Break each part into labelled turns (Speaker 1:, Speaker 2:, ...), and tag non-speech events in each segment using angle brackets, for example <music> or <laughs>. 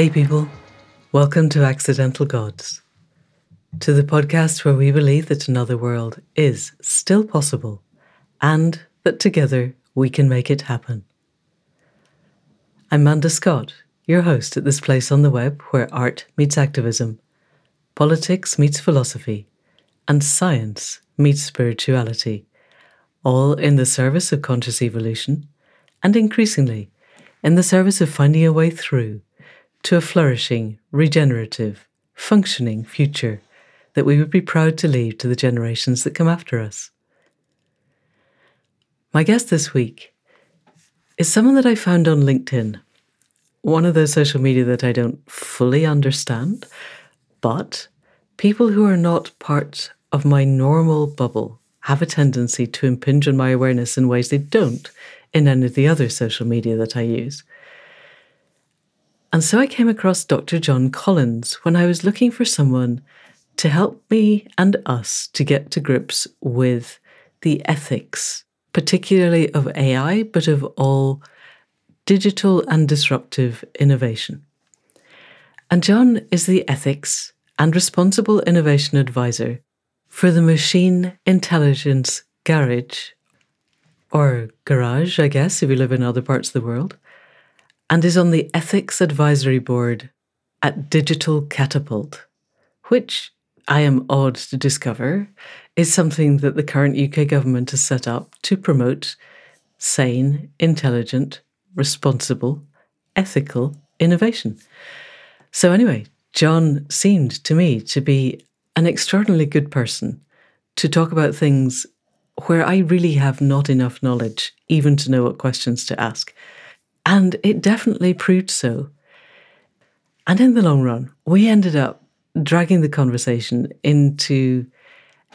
Speaker 1: Hey, people. Welcome to Accidental Gods, to the podcast where we believe that another world is still possible and that together we can make it happen. I'm Manda Scott, your host at this place on the web where art meets activism, politics meets philosophy, and science meets spirituality, all in the service of conscious evolution and increasingly in the service of finding a way through to a flourishing, regenerative, functioning future that we would be proud to leave to the generations that come after us. My guest this week is someone that I found on LinkedIn, one of those social media that I don't fully understand, but people who are not part of my normal bubble have a tendency to impinge on my awareness in ways they don't in any of the other social media that I use. And so I came across Dr. John Collins when I was looking for someone to help me and us to get to grips with the ethics, particularly of AI, but of all digital and disruptive innovation. And John is the ethics and responsible innovation advisor for the Machine Intelligence Garage, or Garage, I guess, if you live in other parts of the world and is on the Ethics Advisory Board at Digital Catapult, which I am awed to discover is something that the current UK government has set up to promote sane, intelligent, responsible, ethical innovation. So, anyway, John seemed to me to be an extraordinarily good person to talk about things where I really have not enough knowledge even to know what questions to ask. And it definitely proved so. And in the long run, we ended up dragging the conversation into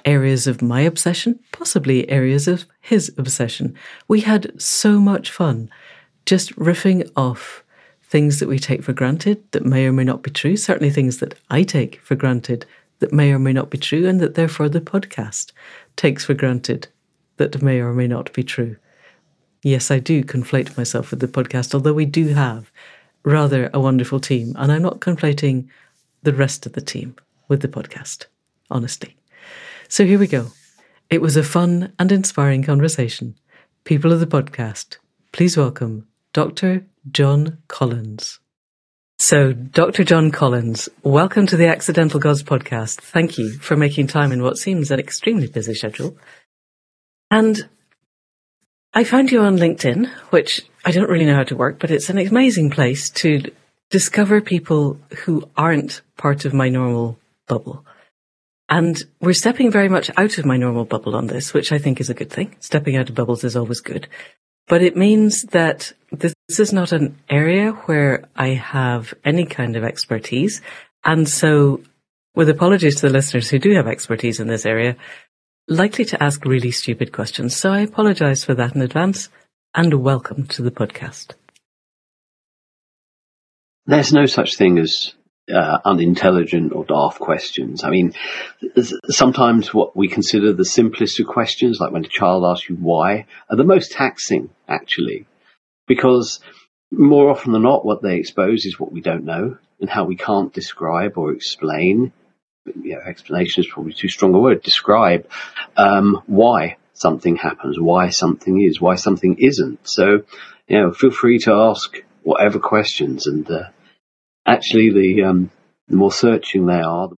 Speaker 1: areas of my obsession, possibly areas of his obsession. We had so much fun just riffing off things that we take for granted that may or may not be true, certainly things that I take for granted that may or may not be true, and that therefore the podcast takes for granted that may or may not be true. Yes, I do conflate myself with the podcast, although we do have rather a wonderful team. And I'm not conflating the rest of the team with the podcast, honestly. So here we go. It was a fun and inspiring conversation. People of the podcast, please welcome Dr. John Collins. So, Dr. John Collins, welcome to the Accidental Gods podcast. Thank you for making time in what seems an extremely busy schedule. And I found you on LinkedIn, which I don't really know how to work, but it's an amazing place to discover people who aren't part of my normal bubble. And we're stepping very much out of my normal bubble on this, which I think is a good thing. Stepping out of bubbles is always good. But it means that this is not an area where I have any kind of expertise. And so, with apologies to the listeners who do have expertise in this area, likely to ask really stupid questions, so I apologize for that in advance and welcome to the podcast.
Speaker 2: There's no such thing as uh, unintelligent or daft questions. I mean, sometimes what we consider the simplest of questions, like when a child asks you why, are the most taxing, actually, because more often than not, what they expose is what we don't know and how we can't describe or explain know, explanation is probably too strong a word, describe um, why something happens, why something is, why something isn't. So, you know, feel free to ask whatever questions, and uh, actually, the um, the more searching they are. The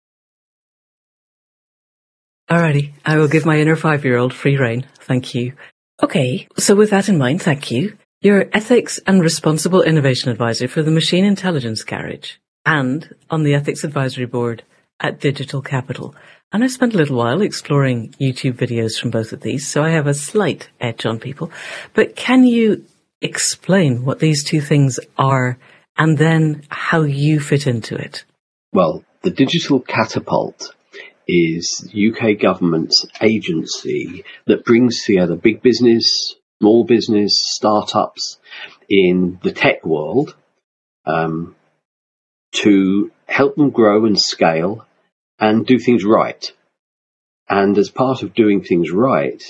Speaker 1: Alrighty, I will give my inner five-year-old free rein. Thank you. Okay, so with that in mind, thank you. You're Ethics and Responsible Innovation Advisor for the Machine Intelligence Garage and on the Ethics Advisory Board at Digital Catapult. And I spent a little while exploring YouTube videos from both of these, so I have a slight edge on people. But can you explain what these two things are and then how you fit into it?
Speaker 2: Well, the Digital Catapult is UK government's agency that brings together big business, small business, startups in the tech world um, to help them grow and scale and do things right. And as part of doing things right,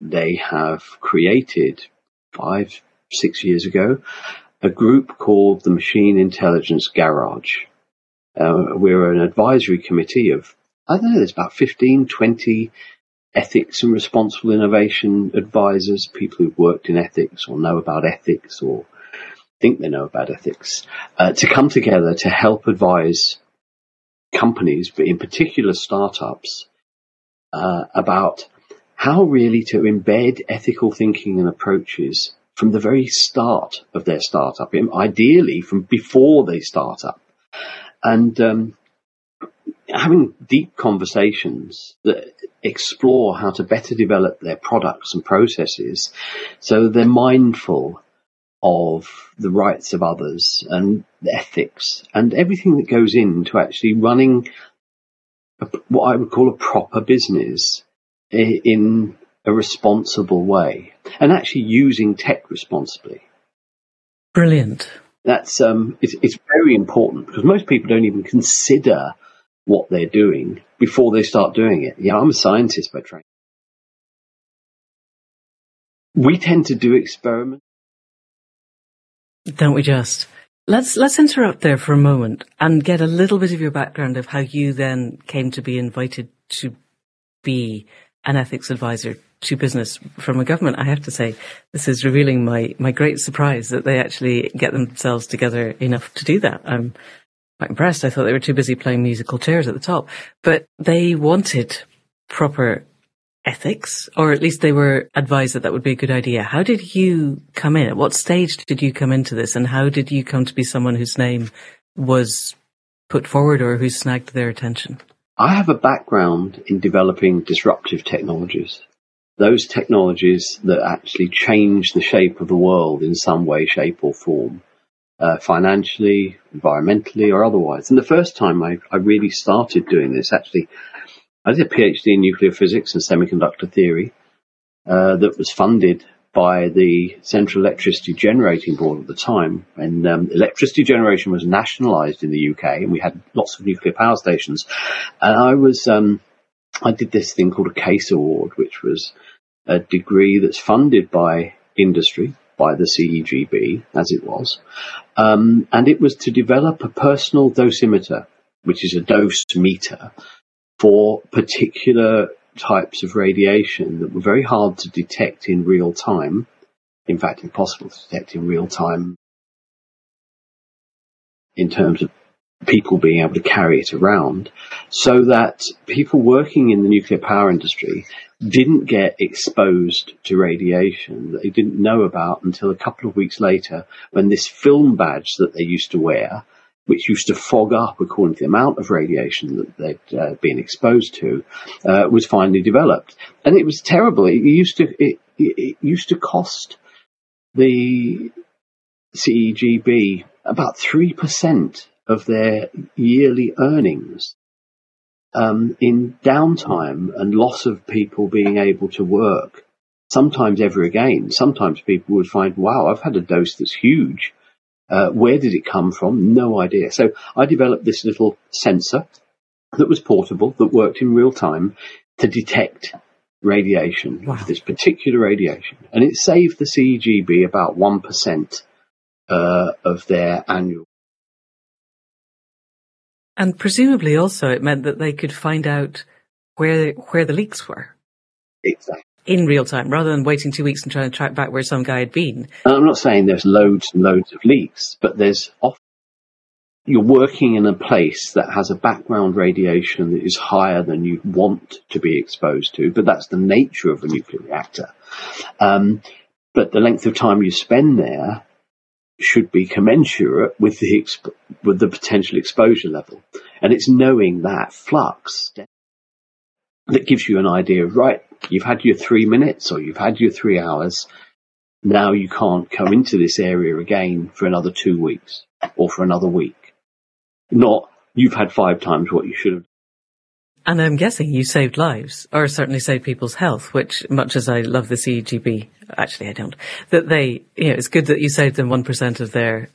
Speaker 2: they have created five, six years ago a group called the Machine Intelligence Garage. Uh, we're an advisory committee of, I don't know, there's about 15, 20 ethics and responsible innovation advisors, people who've worked in ethics or know about ethics or think they know about ethics, uh, to come together to help advise companies, but in particular startups, uh, about how really to embed ethical thinking and approaches from the very start of their startup, ideally from before they start up. And um, having deep conversations that explore how to better develop their products and processes so they're mindful of the rights of others and ethics and everything that goes into actually running a, what I would call a proper business in a responsible way and actually using tech responsibly.
Speaker 1: Brilliant.
Speaker 2: That's um, it's, it's very important because most people don't even consider what they're doing before they start doing it. Yeah, I'm a scientist by training. We tend to do experiments.
Speaker 1: Don't we just? Let's let's interrupt there for a moment and get a little bit of your background of how you then came to be invited to be an ethics advisor to business from a government. I have to say, this is revealing my my great surprise that they actually get themselves together enough to do that. I'm quite impressed. I thought they were too busy playing musical chairs at the top, but they wanted proper ethics, or at least they were advised that that would be a good idea. How did you come in? At what stage did you come into this, and how did you come to be someone whose name was put forward or who snagged their attention?
Speaker 2: I have a background in developing disruptive technologies. Those technologies that actually change the shape of the world in some way, shape, or form uh, financially, environmentally, or otherwise. And the first time I, I really started doing this, actually, I did a PhD in nuclear physics and semiconductor theory uh, that was funded by the Central Electricity Generating Board at the time. And um, electricity generation was nationalised in the UK, and we had lots of nuclear power stations. And I was, um, I did this thing called a CASE Award, which was a degree that's funded by industry by the CEGB, as it was. Um, and it was to develop a personal dosimeter, which is a dose meter for particular types of radiation that were very hard to detect in real time. In fact, impossible to detect in real time in terms of people being able to carry it around so that people working in the nuclear power industry didn't get exposed to radiation that they didn't know about until a couple of weeks later when this film badge that they used to wear, which used to fog up according to the amount of radiation that they'd uh, been exposed to, uh, was finally developed. And it was terrible. It used to, it, it used to cost the CEGB about 3% of their yearly earnings um, in downtime and loss of people being able to work, sometimes ever again. Sometimes people would find, wow, I've had a dose that's huge. Uh, where did it come from? No idea. So I developed this little sensor that was portable, that worked in real time to detect radiation, wow. this particular radiation. And it saved the CEGB about 1% uh, of their annual
Speaker 1: and presumably also it meant that they could find out where where the leaks were.
Speaker 2: Exactly.
Speaker 1: In real time, rather than waiting two weeks and trying to track back where some guy had been.
Speaker 2: I'm not saying there's loads and loads of leaks, but there's often you're working in a place that has a background radiation that is higher than you want to be exposed to, but that's the nature of a nuclear reactor. Um, but the length of time you spend there should be commensurate with the exp- with the potential exposure level, and it's knowing that flux that gives you an idea right. You've had your three minutes, or you've had your three hours. Now you can't come into this area again for another two weeks or for another week. Not you've had five times what you should have.
Speaker 1: And I'm guessing you saved lives, or certainly saved people's health, which, much as I love the CEGB, actually I don't, that they, you know, it's good that you saved them 1% of their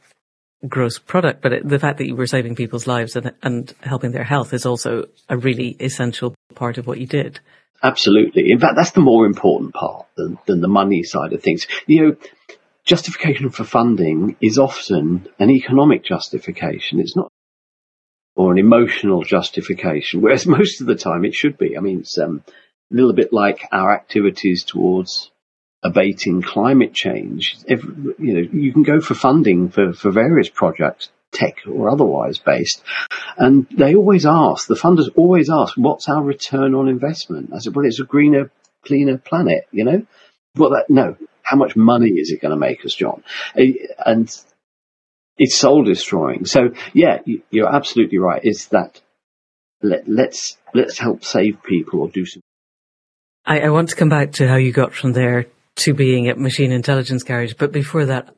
Speaker 1: gross product, but it, the fact that you were saving people's lives and, and helping their health is also a really essential part of what you did.
Speaker 2: Absolutely. In fact, that's the more important part than, than the money side of things. You know, justification for funding is often an economic justification. It's not or an emotional justification, whereas <laughs> most of the time it should be. I mean, it's um, a little bit like our activities towards abating climate change. You know, you can go for funding for, for various projects, tech or otherwise based, and they always ask, the funders always ask, what's our return on investment? I said, well, it's a greener, cleaner planet, you know? Well, that, no, how much money is it going to make us, John? Eh, and it's soul destroying. So yeah, you're absolutely right. It's that let, let's, let's help save people or do some.
Speaker 1: I, I want to come back to how you got from there to being at Machine Intelligence Garage. But before that,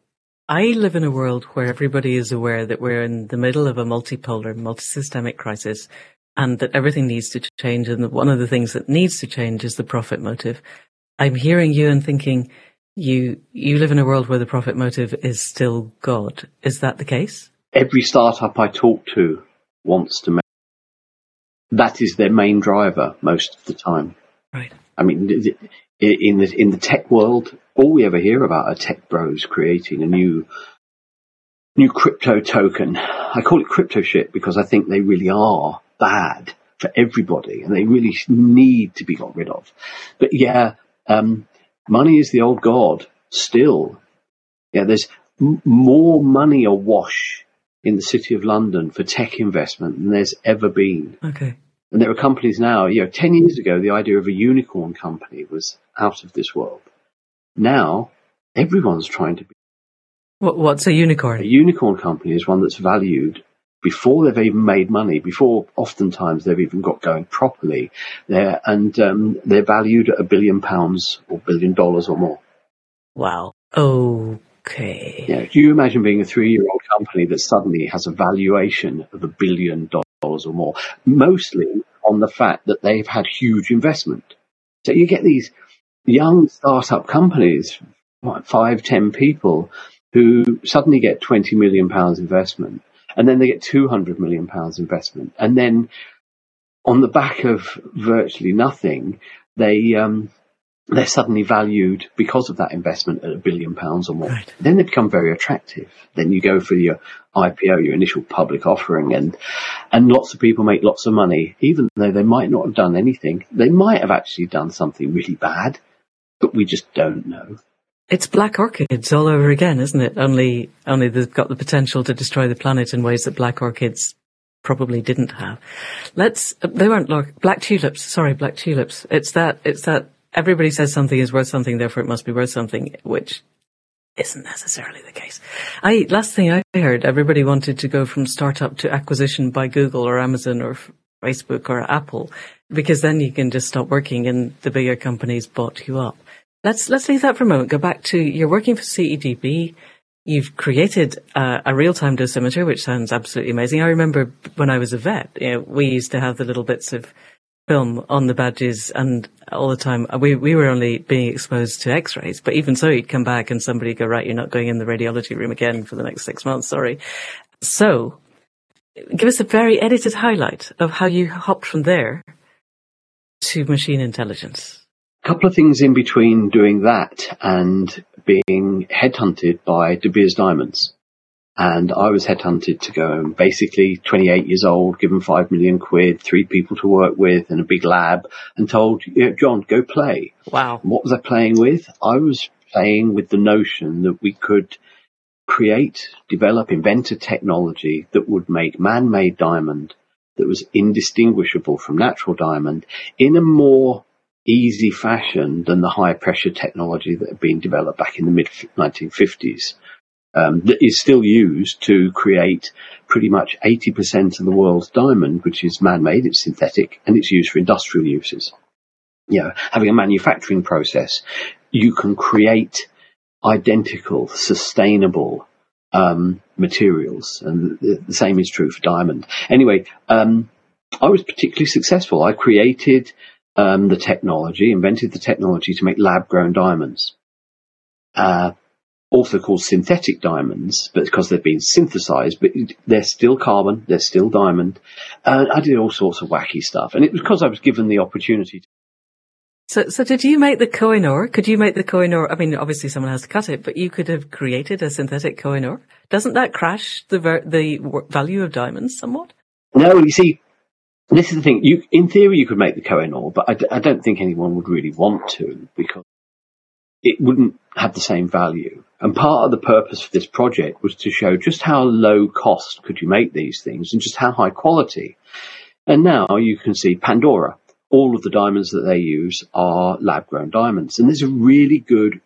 Speaker 1: I live in a world where everybody is aware that we're in the middle of a multipolar, multisystemic crisis and that everything needs to change. And that one of the things that needs to change is the profit motive. I'm hearing you and thinking you, you live in a world where the profit motive is still God. Is that the case?
Speaker 2: Every startup I talk to wants to make that is their main driver most of the time.
Speaker 1: Right.
Speaker 2: I mean, in the in the tech world, all we ever hear about are tech bros creating a new new crypto token. I call it crypto shit because I think they really are bad for everybody, and they really need to be got rid of. But yeah, um, money is the old god still. Yeah, there's m- more money awash in the city of London for tech investment than there's ever been.
Speaker 1: Okay.
Speaker 2: And there are companies now, you know, 10 years ago, the idea of a unicorn company was out of this world. Now, everyone's trying to be.
Speaker 1: What's a unicorn?
Speaker 2: A unicorn company is one that's valued before they've even made money, before oftentimes they've even got going properly. They're, and um, they're valued at a billion pounds or billion dollars or more.
Speaker 1: Wow. Okay.
Speaker 2: Yeah. Do you imagine being a three year old company that suddenly has a valuation of a billion dollars? Dollars or more, mostly on the fact that they've had huge investment. So you get these young startup companies, five, ten people, who suddenly get 20 million pounds investment and then they get 200 million pounds investment. And then on the back of virtually nothing, they, um, they're suddenly valued because of that investment at a billion pounds or more. Right. Then they become very attractive. Then you go for your IPO, your initial public offering, and and lots of people make lots of money, even though they might not have done anything. They might have actually done something really bad, but we just don't know.
Speaker 1: It's black orchids all over again, isn't it? Only only they've got the potential to destroy the planet in ways that black orchids probably didn't have. Let's they weren't black tulips. Sorry, black tulips. It's that it's that everybody says something is worth something, therefore it must be worth something, which isn't necessarily the case. I last thing I heard, everybody wanted to go from startup to acquisition by Google or Amazon or Facebook or Apple, because then you can just stop working and the bigger companies bought you up. Let's let's leave that for a moment. Go back to you're working for CEGB. You've created a, a real-time dosimeter, which sounds absolutely amazing. I remember when I was a vet, you know, we used to have the little bits of film on the badges and all the time. Uh, we, we were only being exposed to x-rays but even so you'd come back and somebody go right you're not going in the radiology room again for the next six months sorry. So give us a very edited highlight of how you hopped from there to machine intelligence.
Speaker 2: A couple of things in between doing that and being headhunted by de beers diamonds and I was headhunted to go and basically 28 years old, given five million quid, three people to work with and a big lab and told, John, go play.
Speaker 1: Wow.
Speaker 2: And what was I playing with? I was playing with the notion that we could create, develop, invent a technology that would make man-made diamond that was indistinguishable from natural diamond in a more easy fashion than the high pressure technology that had been developed back in the mid 1950s um, that is still used to create pretty much 80% of the world's diamond, which is man-made, it's synthetic, and it's used for industrial uses. You know, having a manufacturing process, you can create identical, sustainable um, materials, and the, the, same is true for diamond. Anyway, um, I was particularly successful. I created um, the technology, invented the technology to make lab-grown diamonds. Uh, also called synthetic diamonds, but because they've been synthesized, but they're still carbon, they're still diamond. And I did all sorts of wacky stuff. And it was because I was given the opportunity.
Speaker 1: So, so did you make the Kohinoor? Could you make the Kohinoor? I mean, obviously someone has to cut it, but you could have created a synthetic Kohinoor. Doesn't that crash the ver- the value of diamonds somewhat?
Speaker 2: No, you see, this is the thing. You, in theory, you could make the Kohinoor, but I d- I don't think anyone would really want to because it wouldn't have the same value. And part of the purpose for this project was to show just how low cost could you make these things and just how high quality. And now you can see Pandora all of the diamonds that they use are lab grown diamonds. And there's a really good,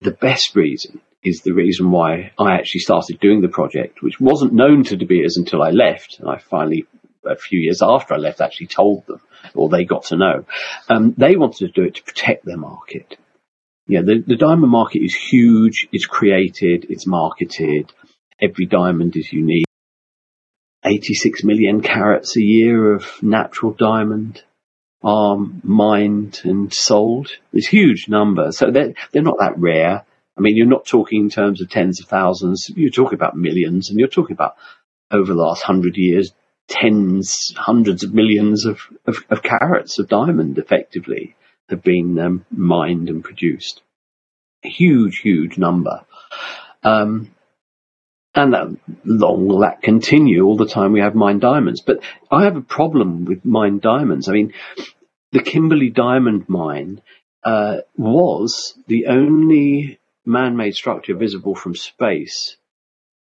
Speaker 2: the best reason is the reason why I actually started doing the project, which wasn't known to De Beers until I left. And I finally, a few years after I left, actually told them, or they got to know. Um, they wanted to do it to protect their market. Yeah, the, the diamond market is huge. It's created. It's marketed. Every diamond is unique. 86 million carats a year of natural diamond are mined and sold. It's a huge number. So they're, they're not that rare. I mean, you're not talking in terms of tens of thousands. You're talking about millions and you're talking about over the last hundred years, tens, hundreds of millions of, of, of carats of diamond effectively have been um, mined and produced. A huge, huge number. Um, and that long will that continue all the time we have mined diamonds. But I have a problem with mined diamonds. I mean, the Kimberley diamond mine uh, was the only man-made structure visible from space.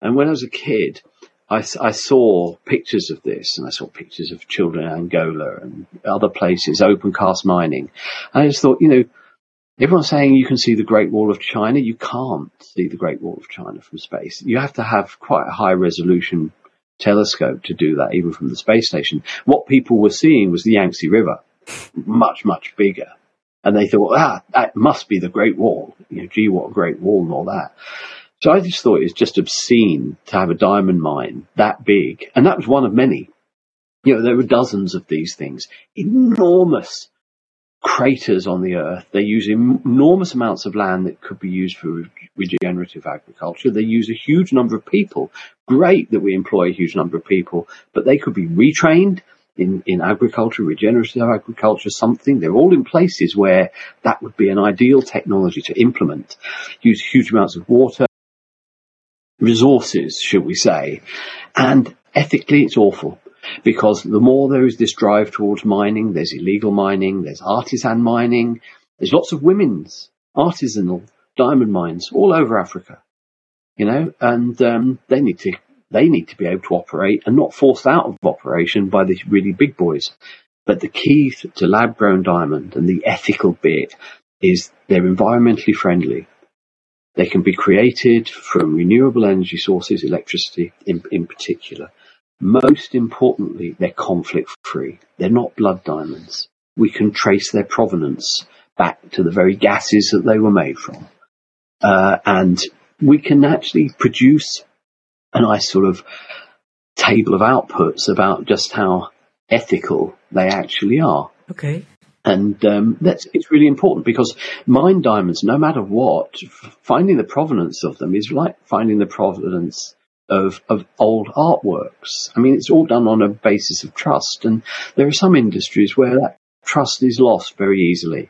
Speaker 2: And when I was a kid, I, I, saw pictures of this, and I saw pictures of children in Angola and other places, open cast mining. And I just thought, you know, Everyone's saying you can see the Great Wall of China. You can't see the Great Wall of China from space. You have to have quite a high resolution telescope to do that, even from the space station. What people were seeing was the Yangtze River, much, much bigger. And they thought, ah, that must be the Great Wall. You know, gee, what a great wall and all that. So I just thought it was just obscene to have a diamond mine that big. And that was one of many. You know, there were dozens of these things, enormous craters on the earth. They use enormous amounts of land that could be used for regenerative agriculture. They use a huge number of people. Great that we employ a huge number of people, but they could be retrained in, in agriculture, regenerative agriculture, something. They're all in places where that would be an ideal technology to implement. Use huge amounts of water, resources, should we say. And ethically, it's awful because the more there is this drive towards mining, there's illegal mining, there's artisan mining, there's lots of women's artisanal diamond mines all over Africa, you know, and um, they need to they need to be able to operate and not forced out of operation by the really big boys. But the key to lab grown diamond and the ethical bit is they're environmentally friendly. They can be created from renewable energy sources, electricity in, in particular. Most importantly, they're conflict free. They're not blood diamonds. We can trace their provenance back to the very gases that they were made from. Uh, and we can actually produce a nice sort of table of outputs about just how ethical they actually are.
Speaker 1: Okay.
Speaker 2: And um, that's it's really important because mine diamonds, no matter what, finding the provenance of them is like finding the provenance of, of old artworks. I mean, it's all done on a basis of trust, and there are some industries where that trust is lost very easily,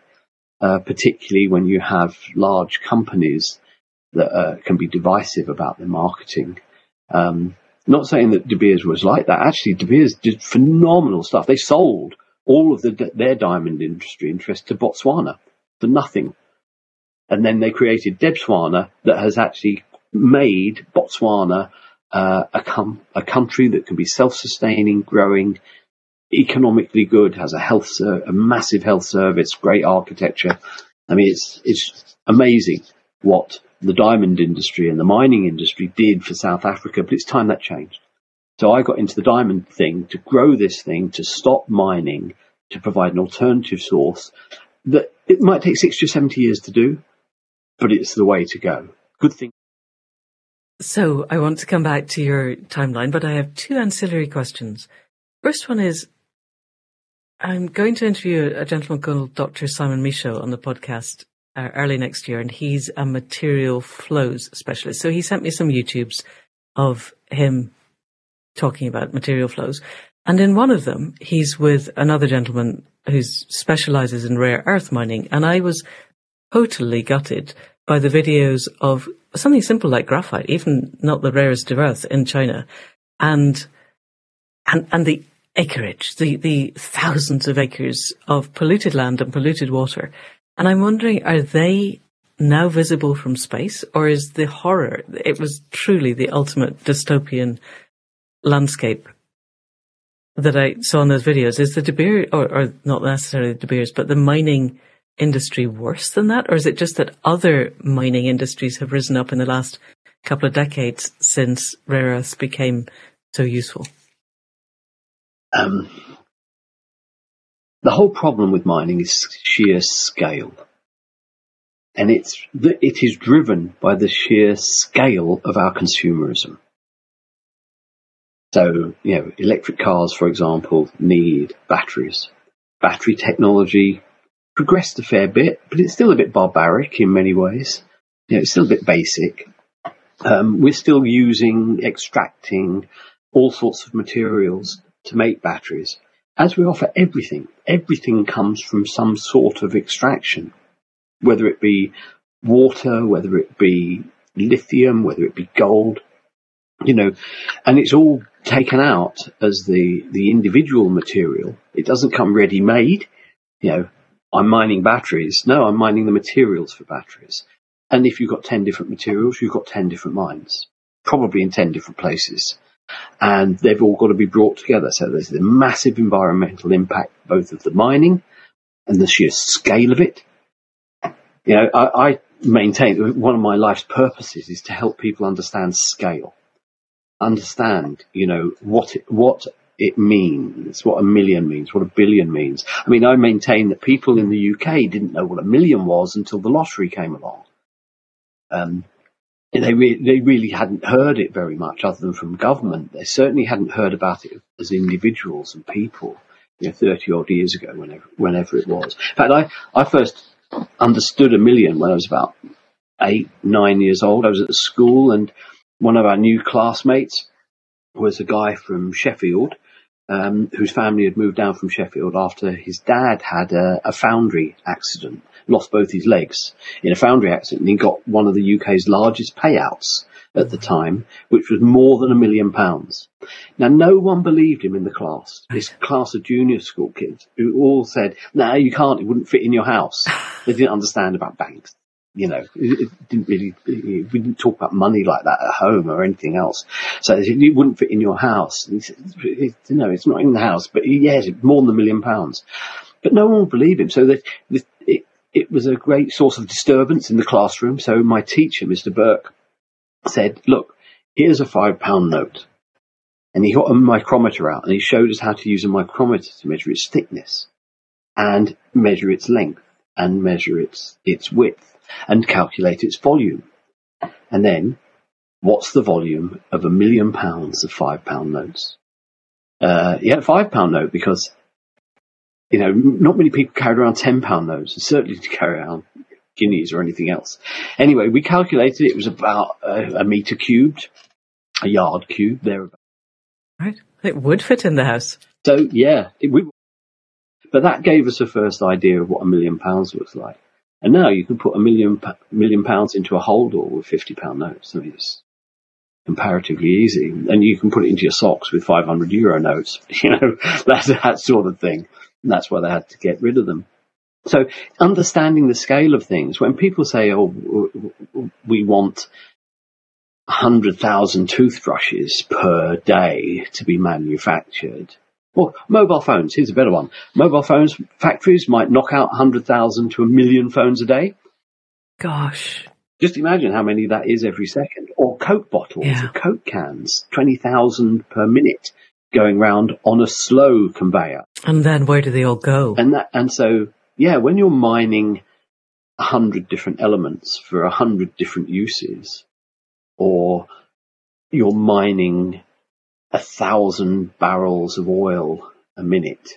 Speaker 2: uh, particularly when you have large companies that uh, can be divisive about their marketing. Um, not saying that De Beers was like that. Actually, De Beers did phenomenal stuff. They sold all of the, their diamond industry interest to Botswana for nothing. And then they created Debswana that has actually made Botswana uh, a, com- a country that can be self-sustaining, growing, economically good, has a health, ser- a massive health service, great architecture. I mean, it's it's amazing what the diamond industry and the mining industry did for South Africa, but it's time that changed. So I got into the diamond thing to grow this thing, to stop mining, to provide an alternative source that it might take 60 or 70 years to do, but it's the way to go. Good thing.
Speaker 1: So I want to come back to your timeline, but I have two ancillary questions. First one is, I'm going to interview a gentleman called Dr. Simon Michaux on the podcast uh, early next year, and he's a material flows specialist. So he sent me some YouTubes of him talking about material flows. And in one of them, he's with another gentleman who specializes in rare earth mining, and I was totally gutted by the videos of something simple like graphite, even not the rarest of earth in China, and and and the acreage, the the thousands of acres of polluted land and polluted water. And I'm wondering, are they now visible from space, or is the horror? It was truly the ultimate dystopian landscape that I saw in those videos. Is the De Beers, or, or not necessarily the De Beers, but the mining industry worse than that, or is it just that other mining industries have risen up in the last couple of decades since rare earths became so useful? Um,
Speaker 2: the whole problem with mining is sheer scale and it's it is driven by the sheer scale of our consumerism. So, you know, electric cars, for example, need batteries. Battery technology progressed a fair bit, but it's still a bit barbaric in many ways. You know, it's still a bit basic. Um, we're still using, extracting all sorts of materials to make batteries. As we offer everything, everything comes from some sort of extraction whether it be water, whether it be lithium, whether it be gold, you know, and it's all taken out as the, the individual material. It doesn't come ready made. You know, I'm mining batteries. No, I'm mining the materials for batteries. And if you've got 10 different materials, you've got 10 different mines, probably in 10 different places. And they've all got to be brought together. So there's the massive environmental impact, both of the mining and the sheer scale of it, you know, I, I maintain one of my life's purposes is to help people understand scale, understand, you know, what it, what it means, what a million means, what a billion means. I mean, I maintain that people in the UK didn't know what a million was until the lottery came along. Um, they, re- they really hadn't heard it very much other than from government. They certainly hadn't heard about it as individuals and people, you know, 30 odd years ago, whenever, whenever it was. In fact, I, I first understood a million when I was about eight, nine years old. I was at school and one of our new classmates was a guy from Sheffield, um, whose family had moved down from Sheffield after his dad had a, a, foundry accident, lost both his legs in a foundry accident, and he got one of the UK's largest payouts at the time, which was more than a million pounds. Now, no one believed him in the class. This class of junior school kids who all said, "No, you can't. It wouldn't fit in your house." They didn't understand about banks. You know, it, didn't really. we didn't talk about money like that at home or anything else. So it wouldn't fit in your house. And he said, "No, it's not in the house." But yes, more than a million pounds. But no one would believe him. So that it, it was a great source of disturbance in the classroom. So my teacher, Mr. Burke, said, look, here's a five pound note. And he got a micrometer out and he showed us how to use a micrometer to measure its thickness and measure its length and measure its, its width and calculate its volume. And then what's the volume of a million pounds of five pound notes? Uh, yeah, five pound note because, you know, not many people carried around 10 pound notes and certainly to carry around guineas or anything else. Anyway, we calculated it was about a, a meter cubed, a yard cubed there.
Speaker 1: Right. It would fit in the house.
Speaker 2: So yeah, it, we, but that gave us a first idea of what a million pounds looks like. And now you can put a million million pounds into a holdall with fifty pound notes. I mean, it's comparatively easy, and you can put it into your socks with five hundred euro notes. <laughs> You know, that sort of thing. And that's why they had to get rid of them. So understanding the scale of things, when people say, oh, we want 100,000 toothbrushes per day to be manufactured. Well, mobile phones, here's a better one. Mobile phones factories might knock out 100,000 to a million phones a day.
Speaker 1: Gosh.
Speaker 2: Just imagine how many that is every second. Or Coke bottles, yeah. or Coke cans, 20,000 per minute going round on a slow conveyor.
Speaker 1: And then where do they all go?
Speaker 2: And that, and so yeah, when you're mining a hundred different elements for a hundred different uses, or you're mining a thousand barrels of oil a minute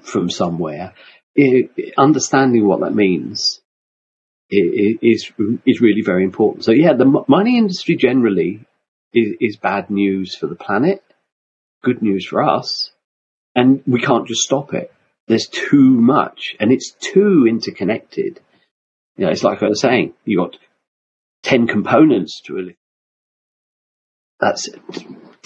Speaker 2: from somewhere, it, understanding what that means is is really very important. So yeah, the mining industry generally is, is bad news for the planet, good news for us, and we can't just stop it There's too much and it's too interconnected. You know, it's like I was saying, you got 10 components to a that's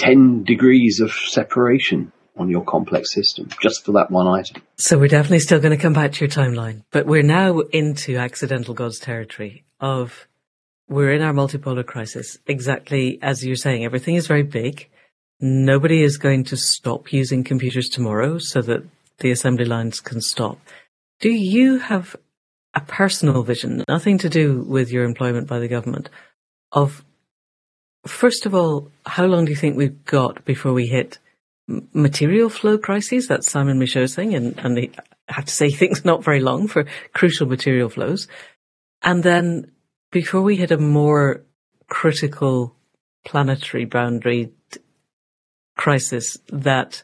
Speaker 2: 10 degrees of separation on your complex system just for that one item.
Speaker 1: So we're definitely still going to come back to your timeline, but we're now into accidental gods territory of we're in our multipolar crisis. Exactly as you're saying, everything is very big. Nobody is going to stop using computers tomorrow so that the assembly lines can stop. Do you have a personal vision, nothing to do with your employment by the government, of first of all, how long do you think we've got before we hit material flow crises? That's Simon Michaux's thing, and, and they have to say <laughs> things not very long for crucial material flows. And then before we hit a more critical planetary boundary crisis that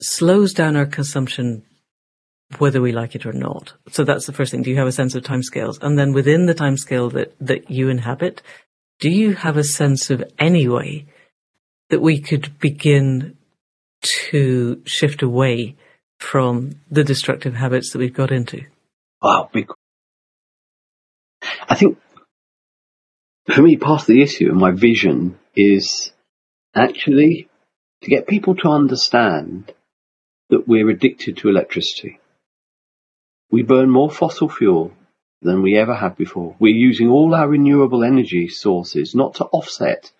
Speaker 1: slows down our consumption whether we like it or not. So that's the first thing. Do you have a sense of timescales? And then within the timescale that, that you inhabit, do you have a sense of any way that we could begin to shift away from the destructive habits that we've got into?
Speaker 2: I think for me, part of the issue and my vision is actually to get people to understand that we're addicted to electricity. We burn more fossil fuel than we ever have before. We're using all our renewable energy sources not to offset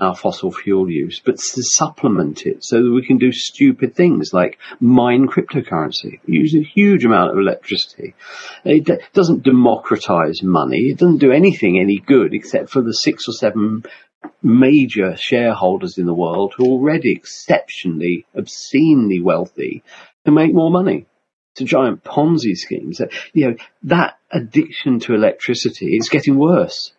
Speaker 2: our fossil fuel use, but to supplement it so that we can do stupid things like mine cryptocurrency. Use a huge amount of electricity. It doesn't democratize money. It doesn't do anything any good except for the six or seven major shareholders in the world who are already exceptionally, obscenely wealthy to make more money. A giant Ponzi schemes. You know, that addiction to electricity is getting worse.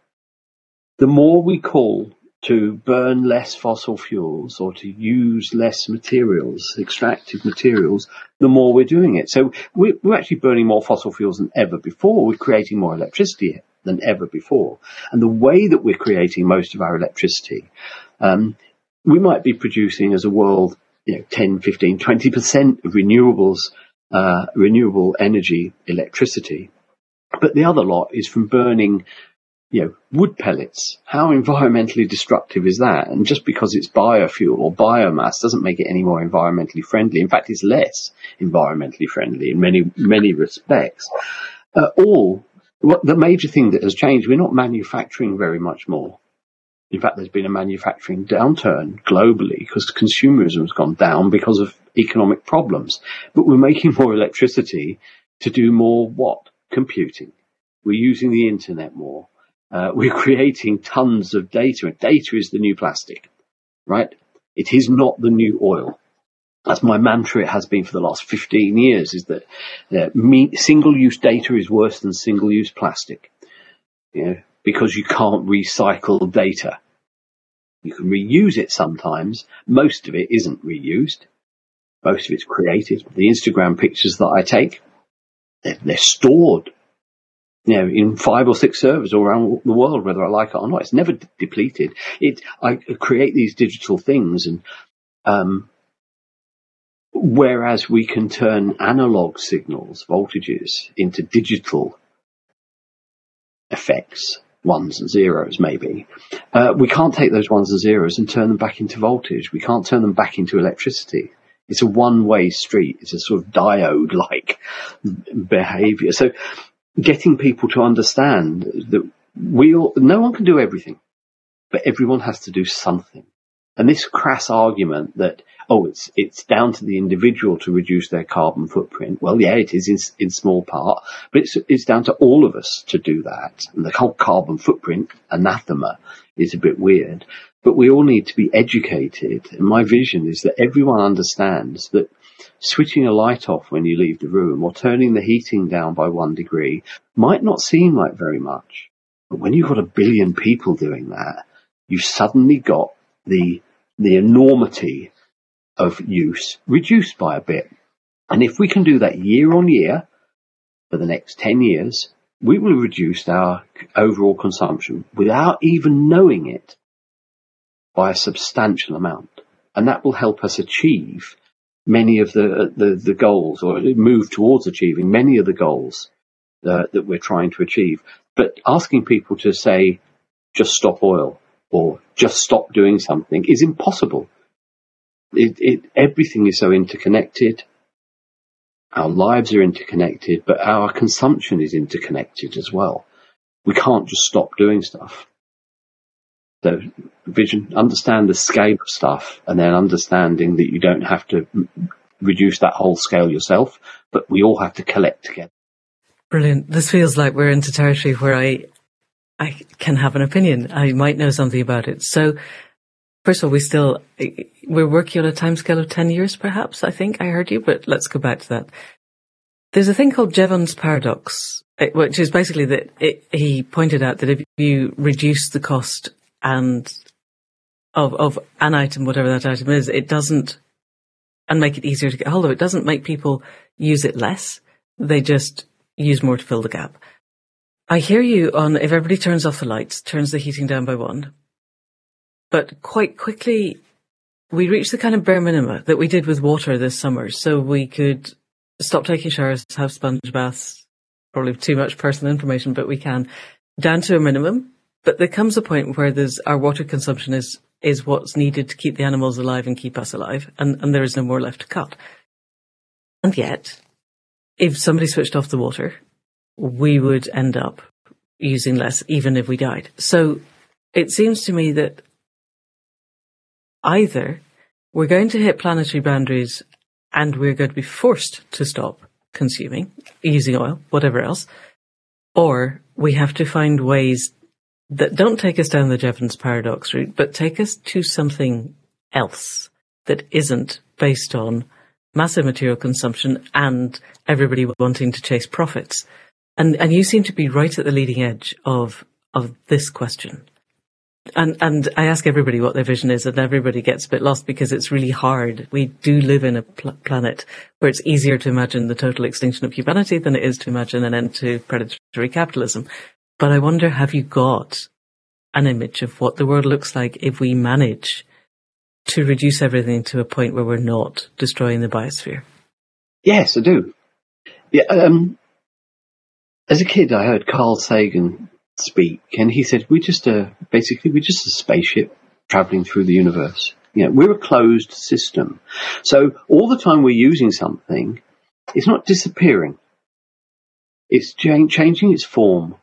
Speaker 2: The more we call to burn less fossil fuels or to use less materials, extractive materials, the more we're doing it. So we're, we're, actually burning more fossil fuels than ever before. We're creating more electricity than ever before. And the way that we're creating most of our electricity, um, we might be producing as a world, you know, 10, 15, 20% of renewables, uh, renewable energy electricity. But the other lot is from burning you know, wood pellets. How environmentally destructive is that? And just because it's biofuel or biomass doesn't make it any more environmentally friendly. In fact, it's less environmentally friendly in many, many respects. Uh, all, what, the major thing that has changed, we're not manufacturing very much more. In fact, there's been a manufacturing downturn globally because consumerism has gone down because of economic problems. But we're making <laughs> more electricity to do more what? Computing. We're using the internet more uh, <laughs> we're creating tons of data. Data is the new plastic, right? It is not the new oil. That's my mantra. It has been for the last 15 years is that uh, single use data is worse than single use plastic. You know, because you can't recycle data. You can reuse it sometimes. Most of it isn't reused. Most of it's created. The Instagram pictures that I take, they're, they're stored you know, in five or six servers all around the world, whether I like it or not. It's never depleted. It, I create these digital things and, um, whereas we can turn analog signals, voltages into digital effects, ones and zeros maybe, uh, we can't take those ones and zeros and turn them back into voltage. We can't turn them back into electricity. It's a one-way street. It's a sort of diode-like behavior. So getting people to understand that we all, no one can do everything, but everyone has to do something. And this crass argument that, oh, it's, it's down to the individual to reduce their carbon footprint. Well, yeah, it is in, in small part, but it's, it's down to all of us to do that. And the whole carbon footprint anathema is a bit weird, but we all need to be educated. And my vision is that everyone understands that switching a light off when you leave the room or turning the heating down by one degree might not seem like very much. But when you've got a billion people doing that, you've suddenly got the, the enormity of use reduced by a bit. And if we can do that year on year for the next 10 years, we will reduce our overall consumption without even knowing it by a substantial amount. And that will help us achieve many of the, the, the goals or move towards achieving many of the goals uh, that we're trying to achieve. But asking people to say, just stop oil or just stop doing something is impossible. It, it, everything is so interconnected. Our lives are interconnected, but our consumption is interconnected as well. We can't just stop doing stuff. So vision, understand the scale of stuff and then understanding that you don't have to reduce that whole scale yourself, but we all have to collect together.
Speaker 1: Brilliant. This feels like we're into territory where I, I can have an opinion. I might know something about it. So First of all, we still, we're working on a timescale of 10 years, perhaps, I think I heard you, but let's go back to that. There's a thing called Jevons paradox, eh, which is basically that it, he pointed out that if you reduce the cost and of, of an item, whatever that item is, it doesn't, and make it easier to get hold of, it doesn't make people use it less. They just use more to fill the gap. I hear you on if everybody turns off the lights, turns the heating down by one, but quite quickly, we reached the kind of bare minima that we did with water this summer. So we could stop taking showers, have sponge baths, probably too much personal information, but we can down to a minimum. But there comes a point where there's our water consumption is is what's needed to keep the animals alive and keep us alive, and, and there is no more left to cut. And yet, if somebody switched off the water, we would end up using less, even if we died. So it seems to me that Either we're going to hit planetary boundaries and we're going to be forced to stop consuming, using oil, whatever else, or we have to find ways that don't take us down the Jevons paradox route, but take us to something else that isn't based on massive material consumption and everybody wanting to chase profits. And and you seem to be right at the leading edge of of this question. And and I ask everybody what their vision is, and everybody gets a bit lost because it's really hard. We do live in a pl- planet where it's easier to imagine the total extinction of humanity than it is to imagine an end to predatory capitalism. But I wonder, have you got an image of what the world looks like if we manage to reduce everything to a point where we're not destroying the biosphere?
Speaker 2: Yes, I do. Yeah, um, as a kid, I heard Carl Sagan speak, and he said, "We're just a basically we're just a spaceship traveling through the universe. You know, we're a closed system. So all the time we're using something, it's not disappearing. It's changing its form,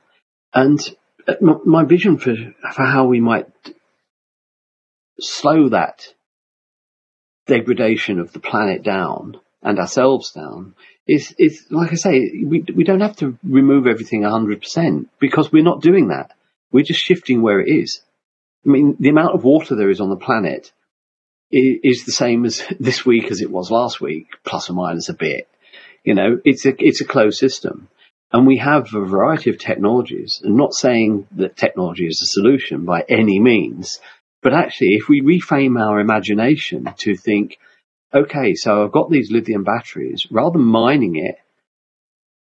Speaker 2: and uh, my vision for for how we might slow that degradation of the planet down and ourselves down is is like I say, we we don't have to remove everything hundred percent because we're not doing that. We're just shifting where it is. I mean, the amount of water there is on the planet is, the same as <laughs> this week as it was last week, plus or minus a bit. You know, it's a it's a closed system. And we have a variety of technologies. I'm not saying that technology is a solution by any means, but actually, if we reframe our imagination to think, okay, so I've got these lithium batteries. Rather than mining it,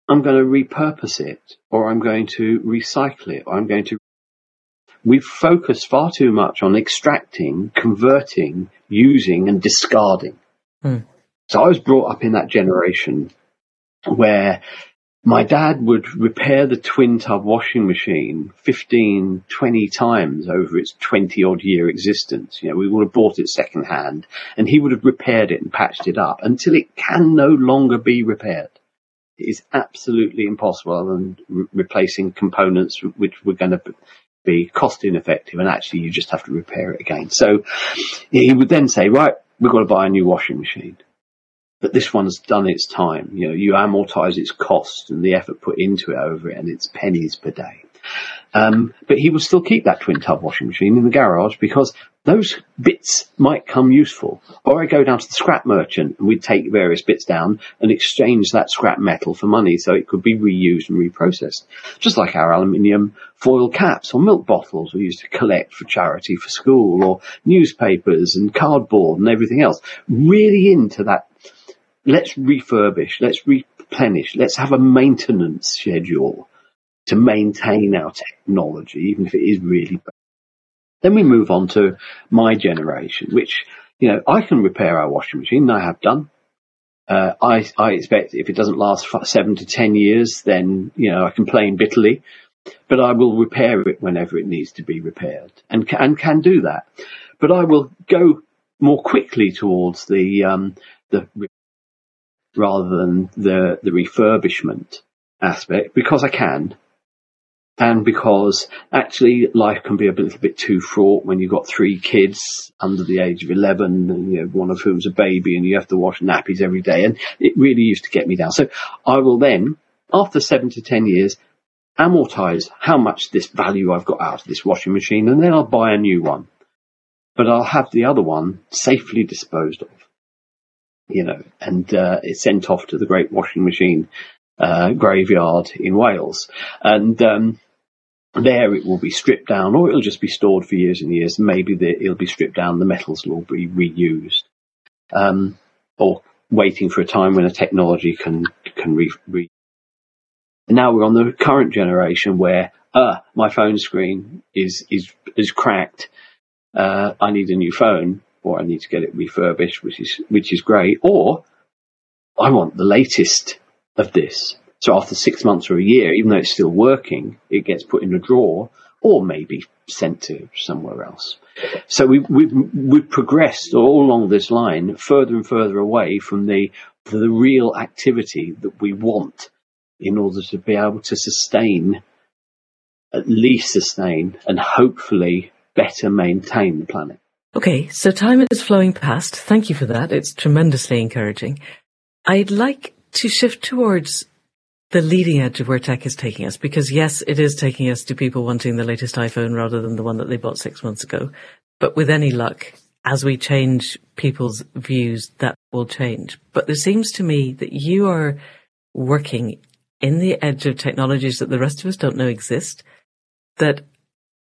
Speaker 2: I'm going to repurpose it, or I'm going to recycle it, or I'm going to. We've focused far too much on extracting, converting, using, and discarding. Hmm. So I was brought up in that generation where my dad would repair the twin tub washing machine 15, 20 times over its 20 odd year existence. You know, we would have bought it second hand and he would have repaired it and patched it up until it can no longer be repaired. It is absolutely impossible than re- replacing components which were going to be cost ineffective and actually you just have to repair it again. So he would then say, right, we've got to buy a new washing machine but this one's done its time. You know, you amortize its cost and the effort put into it over it, and it's pennies per day. Um, but he will still keep that twin tub washing machine in the garage because those bits might come useful. Or I go down to the scrap merchant and we'd take various bits down and exchange that scrap metal for money so it could be reused and reprocessed. Just like our aluminium foil caps or milk bottles we used to collect for charity for school or newspapers and cardboard and everything else. Really into that let's refurbish, let's replenish, let's have a maintenance schedule to maintain our technology, even if it is really bad. Then we move on to my generation, which, you know, I can repair our washing machine, I have done. Uh, I, I expect if it doesn't last seven to ten years, then you know I complain bitterly, but I will repair it whenever it needs to be repaired, and and can do that. But I will go more quickly towards the um, the rather than the the refurbishment aspect because I can, and because actually life can be a little bit too fraught when you've got three kids under the age of 11 and you know, one of whom's a baby and you have to wash nappies every day and it really used to get me down. So I will then, after seven to 10 years, amortize how much this value I've got out of this washing machine and then I'll buy a new one. But I'll have the other one safely disposed of, you know, and uh, it's sent off to the great washing machine uh, graveyard in Wales. And um, there it will be stripped down, or it'll just be stored for years and years. Maybe the, it'll be stripped down, the metals will be reused, um, or waiting for a time when a technology can can re. re- now we're on the current generation where uh, my phone screen is is is cracked. Uh, I need a new phone, or I need to get it refurbished, which is which is great. Or I want the latest of this. So after six months or a year, even though it's still working, it gets put in a drawer or maybe sent to somewhere else. So we've, we've, we've progressed all along this line further and further away from the, the real activity that we want in order to be able to sustain, at least sustain and hopefully better maintain the planet.
Speaker 1: Okay, so time is flowing past. Thank you for that. It's tremendously encouraging. I'd like to shift towards the leading edge of where tech is taking us, because yes, it is taking us to people wanting the latest iPhone rather than the one that they bought six months ago. But with any luck, as we change people's views, that will change. But there seems to me that you are working in the edge of technologies that the rest of us don't know exist, that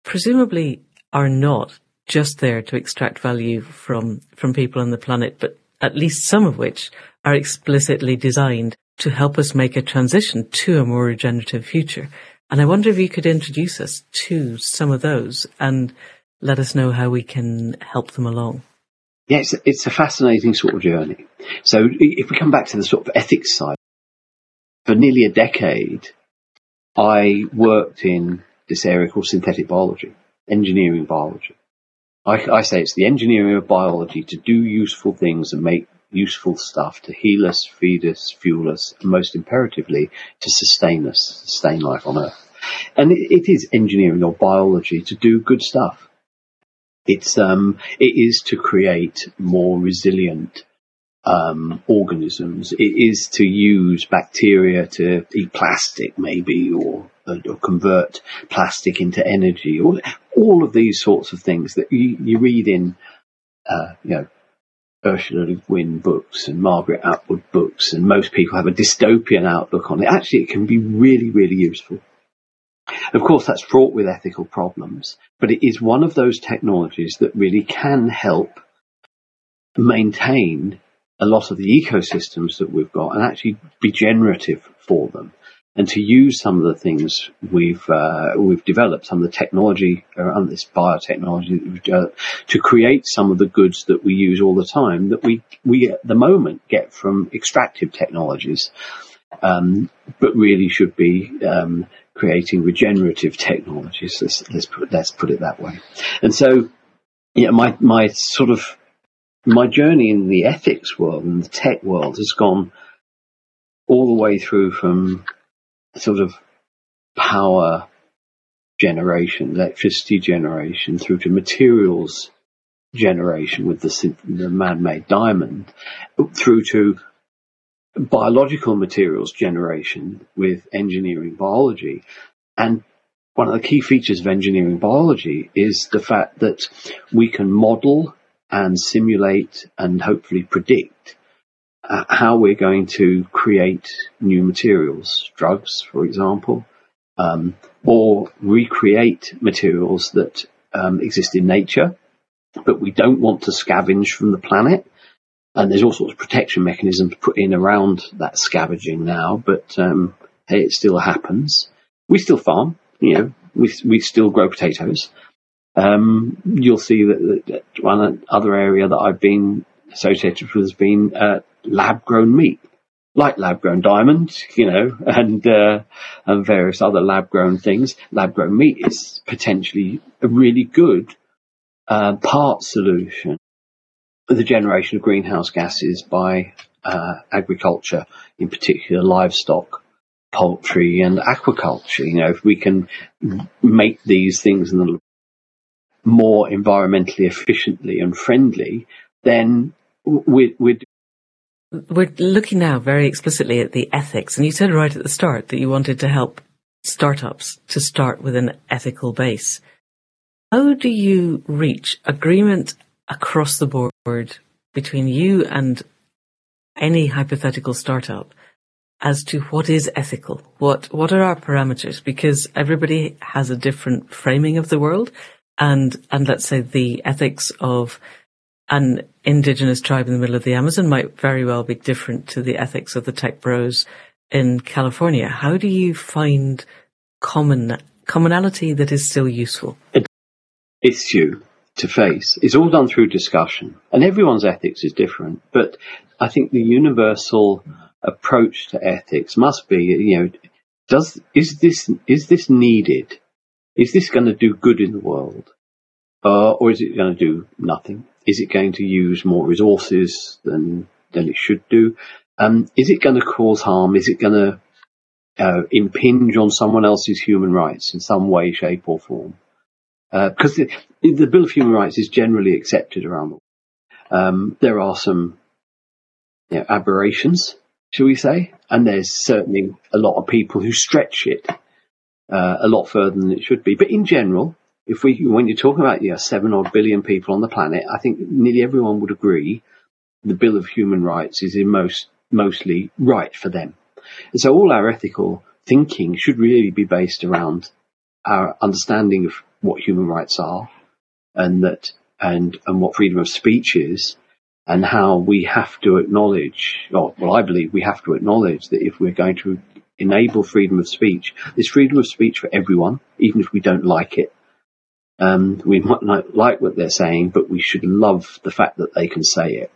Speaker 1: presumably are not just there to extract value from, from people on the planet, but at least some of which are explicitly designed to help us make a transition to a more regenerative future. And I wonder if you could introduce us to some of those and let us know how we can help them along.
Speaker 2: Yeah, it's, it's a fascinating sort of journey. So if we come back to the sort of ethics side, for nearly a decade, I worked in this area called synthetic biology, engineering biology. I, I, say it's the engineering of biology to do useful things and make useful stuff to heal us, feed us, fuel us, and most imperatively to sustain us, sustain life on Earth. And it, it is engineering or biology to do good stuff. It's um, it is to create more resilient um, organisms. It is to use bacteria to eat plastic, maybe, or, or convert plastic into energy, or all of these sorts of things that you, you read in, uh, you know, Ursula Le Guin books and Margaret Atwood books, and most people have a dystopian outlook on it. Actually, it can be really, really useful. Of course, that's fraught with ethical problems, but it is one of those technologies that really can help maintain a lot of the ecosystems that we've got and actually be generative for them and to use some of the things we've uh, we've developed, some of the technology around this biotechnology that we've developed, to create some of the goods that we use all the time that we we at the moment get from extractive technologies, um, but really should be um, creating regenerative technologies. Let's, let's put let's put it that way. And so, yeah, my my sort of my journey in the ethics world and the tech world has gone all the way through from sort of power generation, electricity generation, through to materials generation with the, the man-made diamond, through to biological materials generation with engineering biology. And one of the key features of engineering biology is the fact that we can model and simulate and hopefully predict uh, how we're going to create new materials, drugs, for example, um, or recreate materials that um, exist in nature, but we don't want to scavenge from the planet. And there's all sorts of protection mechanisms put in around that scavenging now, but um, hey, it still happens. We still farm, you know, we we still grow potatoes. Um, you'll see that, that, one other area that I've been associated with has been uh, lab grown meat, like lab grown diamonds, you know, <laughs> and, uh, and various other lab grown things. Lab grown meat is potentially a really good uh, part solution for the generation of greenhouse gases by uh, agriculture, in particular livestock, poultry, and aquaculture. You know, if we can make these things more environmentally efficiently and friendly, then we're, we're
Speaker 1: we're looking now very explicitly at the ethics, and you said right at the start that you wanted to help startups to start with an ethical base. How do you reach agreement across the board between you and any hypothetical startup as to what is ethical? What what are our parameters? Because everybody has a different framing of the world, and and let's say the ethics of an indigenous tribe in the middle of the Amazon might very well be different to the ethics of the tech bros in California. How do you find common commonality that is still useful?
Speaker 2: Issue to face. It's all done through discussion, and everyone's ethics is different. But I think the universal approach to ethics must be, you know, does is this is this needed? Is this going to do good in the world, uh, or is it going to do nothing? Is it going to use more resources than than it should do? Um, is it going to cause harm? Is it going to uh, impinge on someone else's human rights in some way, shape, or form? Uh, because the, the, Bill of Human Rights is generally accepted around the world. Um, there are some you know, aberrations, shall we say, and there's certainly a lot of people who stretch it uh, a lot further than it should be. But in general, if we, when you're talking about yeah, seven odd billion people on the planet, I think nearly everyone would agree the Bill of Human Rights is in most mostly right for them. And so all our ethical thinking should really be based around our understanding of what human rights are and that and and what freedom of speech is and how we have to acknowledge or well I believe we have to acknowledge that if we're going to enable freedom of speech, there's freedom of speech for everyone, even if we don't like it. Um, we might not like what they're saying, but we should love the fact that they can say it.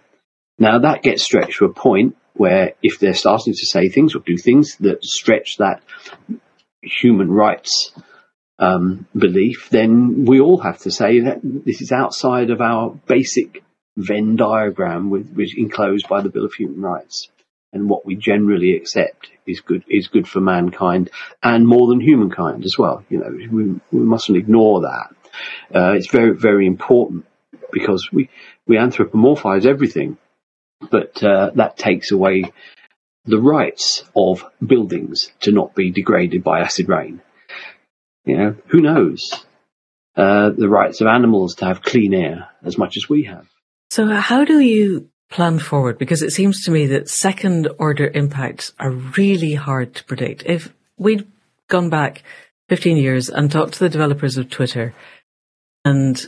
Speaker 2: Now that gets stretched to a point where if they're starting to say things or do things that stretch that human rights um, belief, then we all have to say that this is outside of our basic Venn diagram, with, which enclosed by the Bill of Human Rights. And what we generally accept is good is good for mankind and more than humankind as well. You know, we, we mustn't ignore that. Uh, it's very very important because we we anthropomorphize everything, but uh, that takes away the rights of buildings to not be degraded by acid rain. You know, who knows? Uh, the rights of animals to have clean air as much as we have.
Speaker 1: So, how do you plan forward? Because it seems to me that second order impacts are really hard to predict. If we'd gone back 15 years and talked to the developers of Twitter and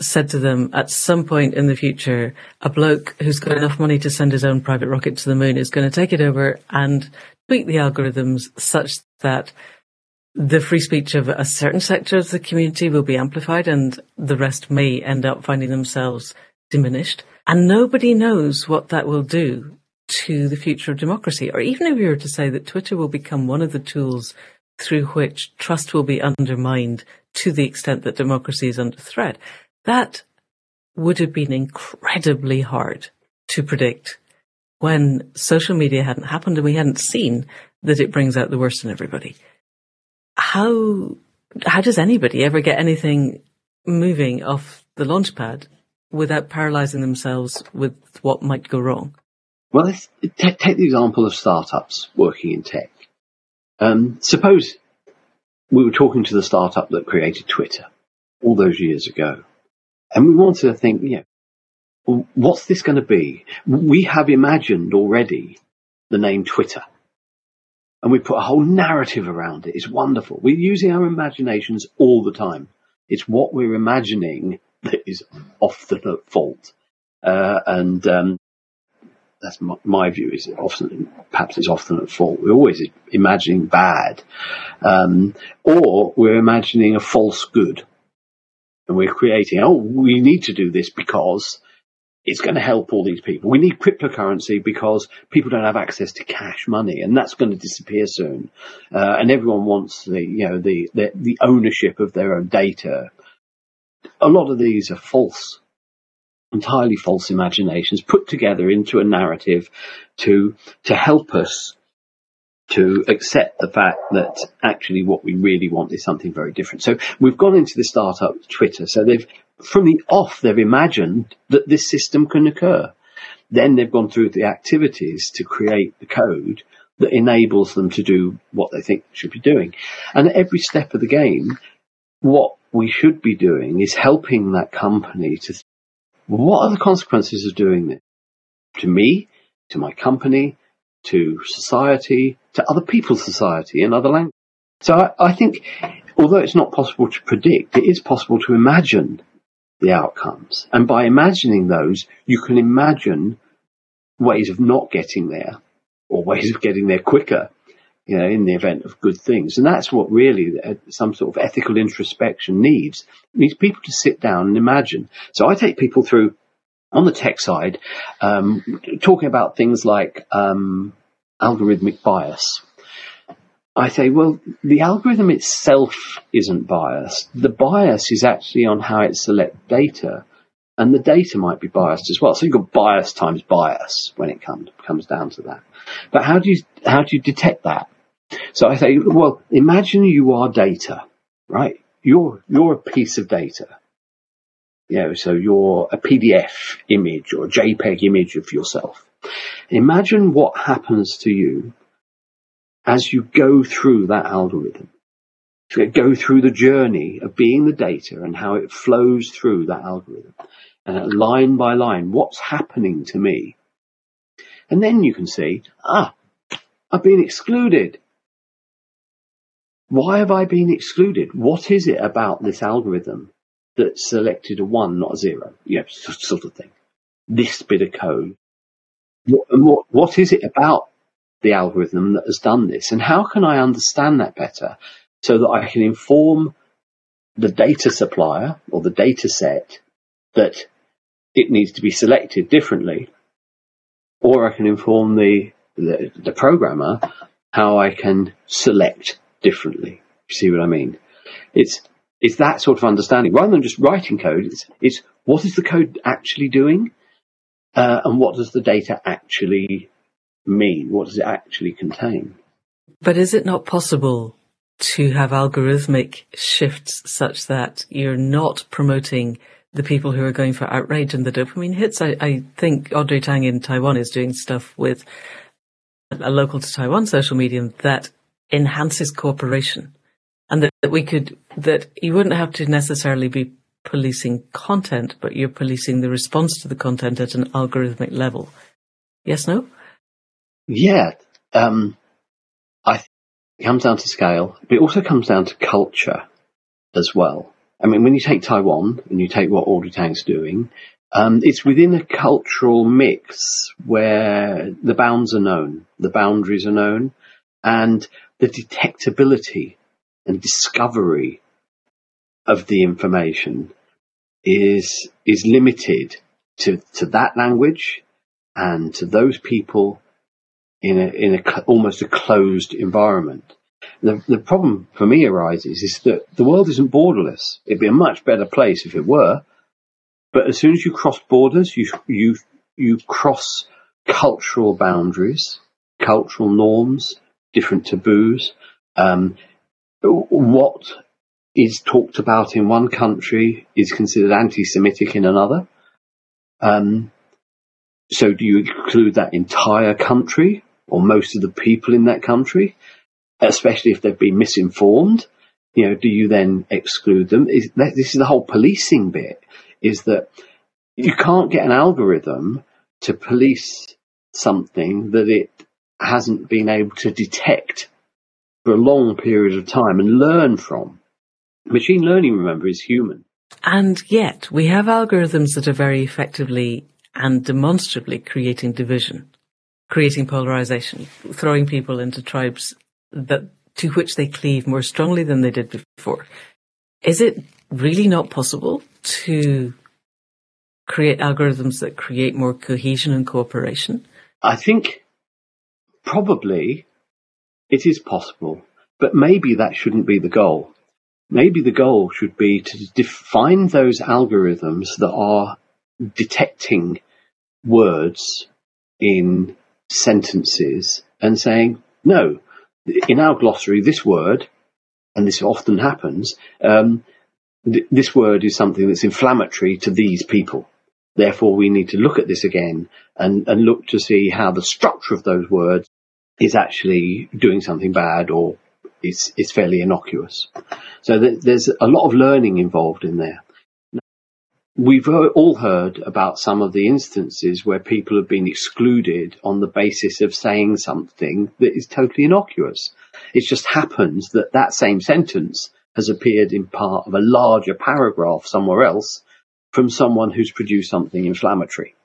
Speaker 1: said to them at some point in the future, a bloke who's got enough money to send his own private rocket to the moon is going to take it over and tweak the algorithms such that the free speech of a certain sector of the community will be amplified and the rest may end up finding themselves diminished. And nobody knows what that will do to the future of democracy. Or even if we were to say that Twitter will become one of the tools through which trust will be undermined to the extent that democracy is under threat, that would have been incredibly hard to predict when social media hadn't happened and we hadn't seen that it brings out the worst in everybody how how does anybody ever get anything moving off the launch pad without paralyzing themselves with what might go wrong?
Speaker 2: Well, take, take the example of startups working in tech. Um, suppose we were talking to the startup that created Twitter all those years ago, and we wanted to think, know, what's this going to be? We have imagined already the name Twitter and we put a whole narrative around it. It's wonderful. We're using our imaginations all the time. It's what we're imagining that is often at fault. Uh, and um, that's my, my, view. Is often perhaps it's often at fault. We're always imagining bad, um, or we're imagining a false good, and we're creating. Oh, we need to do this because it's going to help all these people. We need cryptocurrency because people don't have access to cash money, and that's going to disappear soon. Uh, and everyone wants the you know the, the the ownership of their own data. A lot of these are false, entirely false imaginations put together into a narrative to to help us to accept the fact that actually what we really want is something very different. So we've gone into the startup Twitter. So they've from the off, they've imagined that this system can occur. Then they've gone through the activities to create the code that enables them to do what they think should be doing. And at every step of the game, what we should be doing is helping that company to, what are the consequences of doing this? To me, to my company, to society, to other people's society and other languages. So I, I think, although it's not possible to predict, it is possible to imagine the outcomes. And by imagining those, you can imagine ways of not getting there or ways of getting there quicker, you know, in the event of good things. And that's what really uh, some sort of ethical introspection needs. It needs people to sit down and imagine. So I take people through on the tech side, um, talking about things like um, algorithmic bias. I say, well, the algorithm itself isn't biased. The bias is actually on how it selects data, and the data might be biased as well. So you've got bias times bias when it comes comes down to that. But how do you how do you detect that? So I say, well, imagine you are data, right? You're you're a piece of data. You know, so you're a PDF image or a JPEG image of yourself. Imagine what happens to you as you go through that algorithm. To go through the journey of being the data and how it flows through that algorithm. Uh, line by line, what's happening to me? And then you can see, ah, I've been excluded. Why have I been excluded? What is it about this algorithm that selected a one, not a zero? You know, sort of thing. This bit of code. What, what, what is it about the algorithm that has done this? And how can I understand that better so that I can inform the data supplier or the data set that it needs to be selected differently? Or I can inform the, the, the programmer how I can select differently. See what I mean? It's, it's that sort of understanding rather than just writing code. It's, it's what is the code actually doing? Uh, and what does the data actually mean? What does it actually contain?
Speaker 1: But is it not possible to have algorithmic shifts such that you're not promoting the people who are going for outrage and the dopamine hits? I, I think Audrey Tang in Taiwan is doing stuff with a local to Taiwan social medium that enhances cooperation and that, that we could, that you wouldn't have to necessarily be policing content, but you're policing the response to the content at an algorithmic level. Yes, no?
Speaker 2: Yeah, um, I think it comes down to scale, but it also comes down to culture as well. I mean, when you take Taiwan and you take what Audrey Tang's doing, um, it's within a cultural mix where the bounds are known, the boundaries are known, and the detectability and discovery of the information is is limited to to that language and to those people in a, in a, almost a closed environment. The, the problem for me arises is that the world isn't borderless. It'd be a much better place if it were. But as soon as you cross borders, you, you, you cross cultural boundaries, cultural norms, different taboos. Um, what is talked about in one country is considered anti-Semitic in another. Um, so do you include that entire country or most of the people in that country, especially if they've been misinformed? You know, do you then exclude them? Is that, this is the whole policing bit is that you can't get an algorithm to police something that it hasn't been able to detect for a long period of time and learn from. Machine learning, remember, is human.
Speaker 1: And yet we have algorithms that are very effectively and demonstrably creating division, creating polarization, throwing people into tribes that to which they cleave more strongly than they did before. Is it really not possible to create algorithms that create more cohesion and cooperation?
Speaker 2: I think probably it is possible, but maybe that shouldn't be the goal. Maybe the goal should be to define those algorithms that are detecting words in sentences and saying, no, in our glossary, this word, and this often happens, um, th- this word is something that's inflammatory to these people. Therefore, we need to look at this again and, and look to see how the structure of those words is actually doing something bad or is, is fairly innocuous. So th- there's a lot of learning involved in there. We've all heard about some of the instances where people have been excluded on the basis of saying something that is totally innocuous. It just happens that that same sentence has appeared in part of a larger paragraph somewhere else from someone who's produced something inflammatory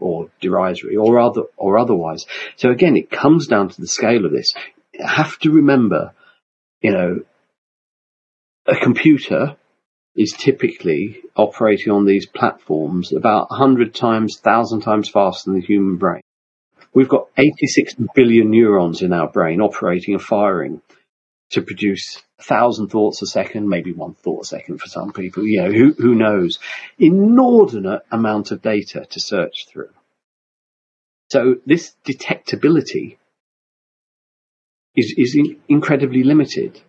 Speaker 2: or derisory or other or otherwise. So again, it comes down to the scale of this. You have to remember, you know, a computer is typically operating on these platforms about 100 times, 1,000 times faster than the human brain. We've got 86 billion neurons in our brain operating and firing to produce a thousand thoughts a second, maybe one thought a second for some people. You know, who, who knows? Inordinate amount of data to search through. So this detectability is, is in, incredibly limited.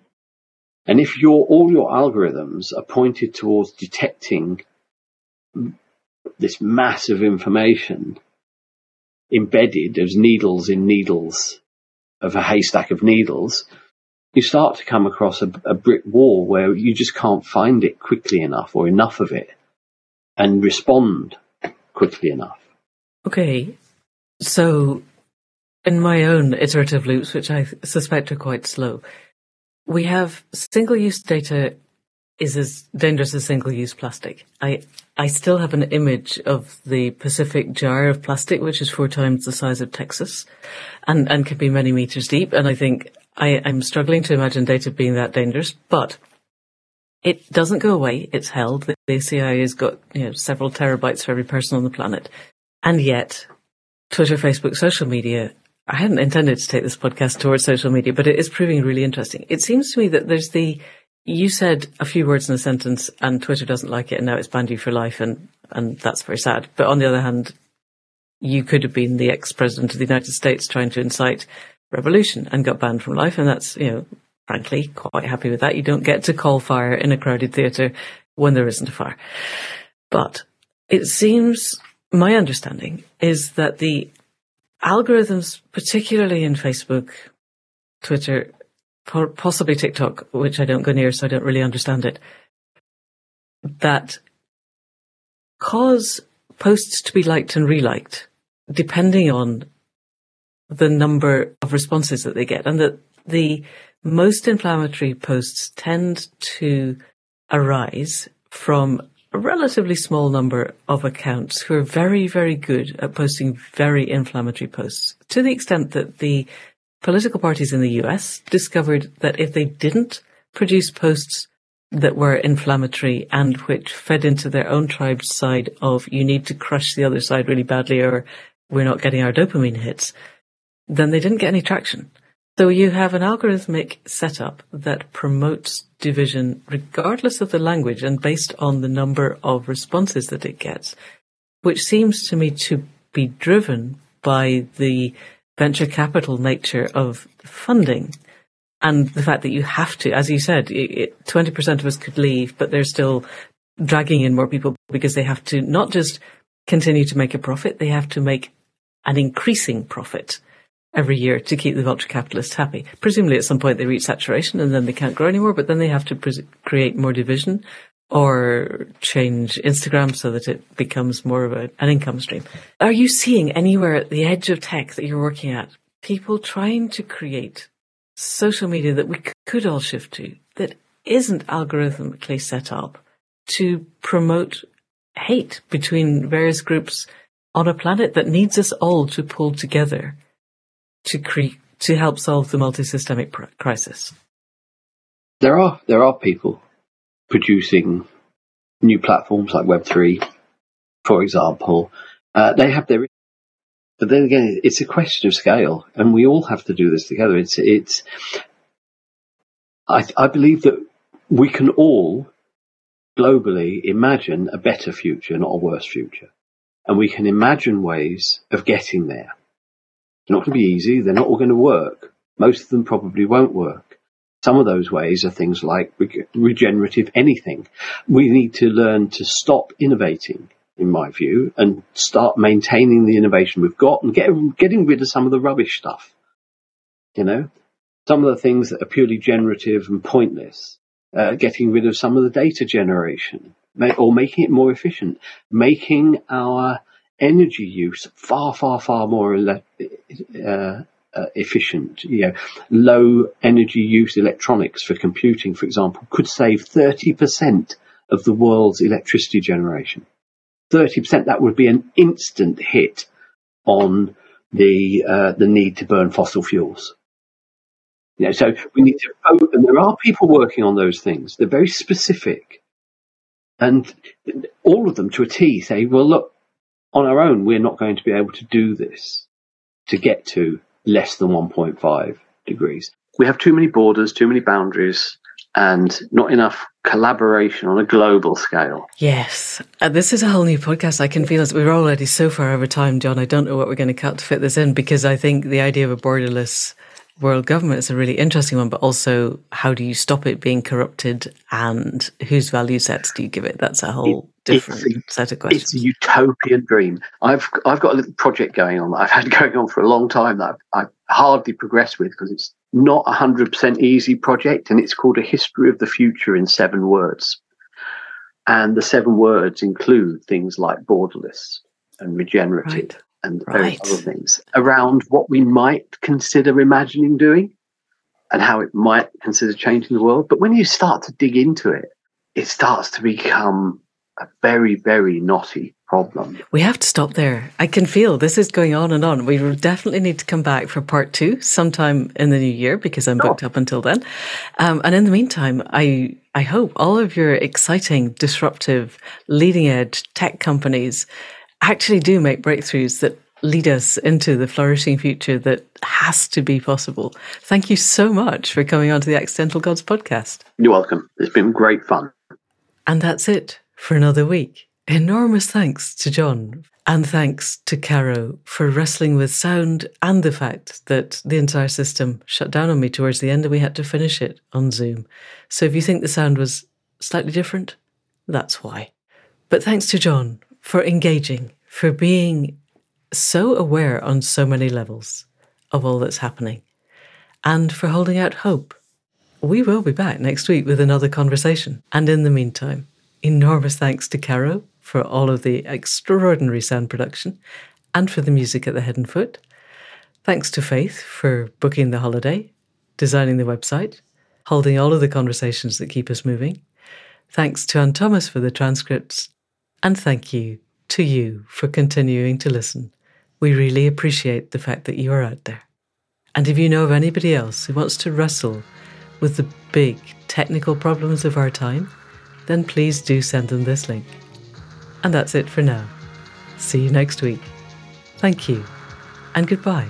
Speaker 2: And if your, all your algorithms are pointed towards detecting this mass of information embedded as needles in needles of a haystack of needles, you start to come across a, a, brick wall where you just can't find it quickly enough or enough of it and respond quickly enough.
Speaker 1: Okay. So in my own iterative loops, which I suspect are quite slow, we have single use data is as dangerous as single use plastic. I I still have an image of the Pacific gyre of plastic, which is four times the size of Texas and, and can be many meters deep. And I think I, I'm struggling to imagine data being that dangerous, but it doesn't go away. It's held. The ACI has got, you know, several terabytes for every person on the planet. And yet Twitter, Facebook, social media I hadn't intended to take this podcast towards social media, but it is proving really interesting. It seems to me that there's the, you said a few words in a sentence and Twitter doesn't like it and now it's banned you for life and, and that's very sad. But on the other hand, you could have been the ex-president of the United States trying to incite revolution and got banned from life. And that's, you know, frankly, quite happy with that. You don't get to call fire in a crowded theatre when there isn't a fire. But it seems my understanding is that the algorithms, particularly in Facebook, Twitter, possibly TikTok, which I don't go near, so I don't really understand it, that cause posts to be liked and reliked depending on the number of responses that they get and that the most inflammatory posts tend to arise from a relatively small number of accounts who are very, very good at posting very inflammatory posts to the extent that the political parties in the US discovered that if they didn't produce posts that were inflammatory and which fed into their own tribe's side of you need to crush the other side really badly or we're not getting our dopamine hits, then they didn't get any traction. So you have an algorithmic setup that promotes division regardless of the language and based on the number of responses that it gets, which seems to me to be driven by the venture capital nature of funding and the fact that you have to, as you said, it, 20% of us could leave, but they're still dragging in more people because they have to not just continue to make a profit, they have to make an increasing profit every year to keep the vulture capitalists happy. Presumably at some point they reach saturation and then they can't grow anymore, but then they have to create more division or change Instagram so that it becomes more of a, an income stream. Are you seeing anywhere at the edge of tech that you're working at people trying to create social media that we could all shift to that isn't algorithmically set up to promote hate between various groups on a planet that needs us all to pull together to create to help solve the multi-systemic pr- crisis?
Speaker 2: There are there are people producing new platforms like Web three for example, uh, they have their. But then again, it's a question of scale, and we all have to do this together. It's it's. I, I believe that we can all globally imagine a better future, not a worse future, and we can imagine ways of getting there. They're not going to be easy. They're not all going to work. Most of them probably won't work. Some of those ways are things like regenerative anything. We need to learn to stop innovating, in my view, and start maintaining the innovation we've got and get, getting rid of some of the rubbish stuff. You know, some of the things that are purely generative and pointless, uh, getting rid of some of the data generation or making it more efficient, making our energy use far, far, far more uh, uh, efficient. You know, low energy use electronics for computing, for example, could save 30% of the world's electricity generation. 30%, that would be an instant hit on the, uh, the need to burn fossil fuels. You know, so we need to, oh, and there are people working on those things. They're very specific. And all of them to a T say, well, look, on our own, we're not going to be able to do this to get to less than 1.5 degrees. We have too many borders, too many boundaries, and not enough collaboration on a global scale.
Speaker 1: Yes. Uh, this is a whole new podcast. I can feel as we're already so far over time, John. I don't know what we're going to cut to fit this in because I think the idea of a borderless world government is a really interesting one, but also how do you stop it being corrupted and whose value sets do you give it? That's a whole different a, set of questions.
Speaker 2: It's a utopian dream. I've I've got a little project going on that I've had <laughs> going on for a long time that I've, I've hardly progressed with because it's not a hundred percent easy project, and it's called a history of the future in seven words. And the seven words include things like borderless and regenerative right. And right. other things around what we might consider imagining doing and how it might consider changing the world. But when you start to dig into it, it starts to become a very, very knotty problem.
Speaker 1: We have to stop there. I can feel this is going on and on. We will definitely need to come back for part two sometime in the new year because I'm booked up until then. Um, and in the meantime, I I hope all of your exciting, disruptive, leading edge tech companies actually do make breakthroughs that lead us into the flourishing future that has to be possible. Thank you so much for coming on to the Accidental Gods podcast.
Speaker 2: You're welcome. It's been great fun.
Speaker 1: And that's it for another week. Enormous thanks to John and thanks to Caro for wrestling with sound and the fact that the entire system shut down on me towards the end and we had to finish it on Zoom. So if you think the sound was slightly different, that's why. But thanks to John for engaging, for being so aware on so many levels of all that's happening, and for holding out hope. We will be back next week with another conversation. And in the meantime, Enormous thanks to Caro for all of the extraordinary sound production and for the music at the head and foot. Thanks to Faith for booking the holiday, designing the website, holding all of the conversations that keep us moving. Thanks to Anne Thomas for the transcripts. And thank you to you for continuing to listen. We really appreciate the fact that you are out there. And if you know of anybody else who wants to wrestle with the big technical problems of our time, then please do send them this link. And that's it for now. See you next week. Thank you, and goodbye.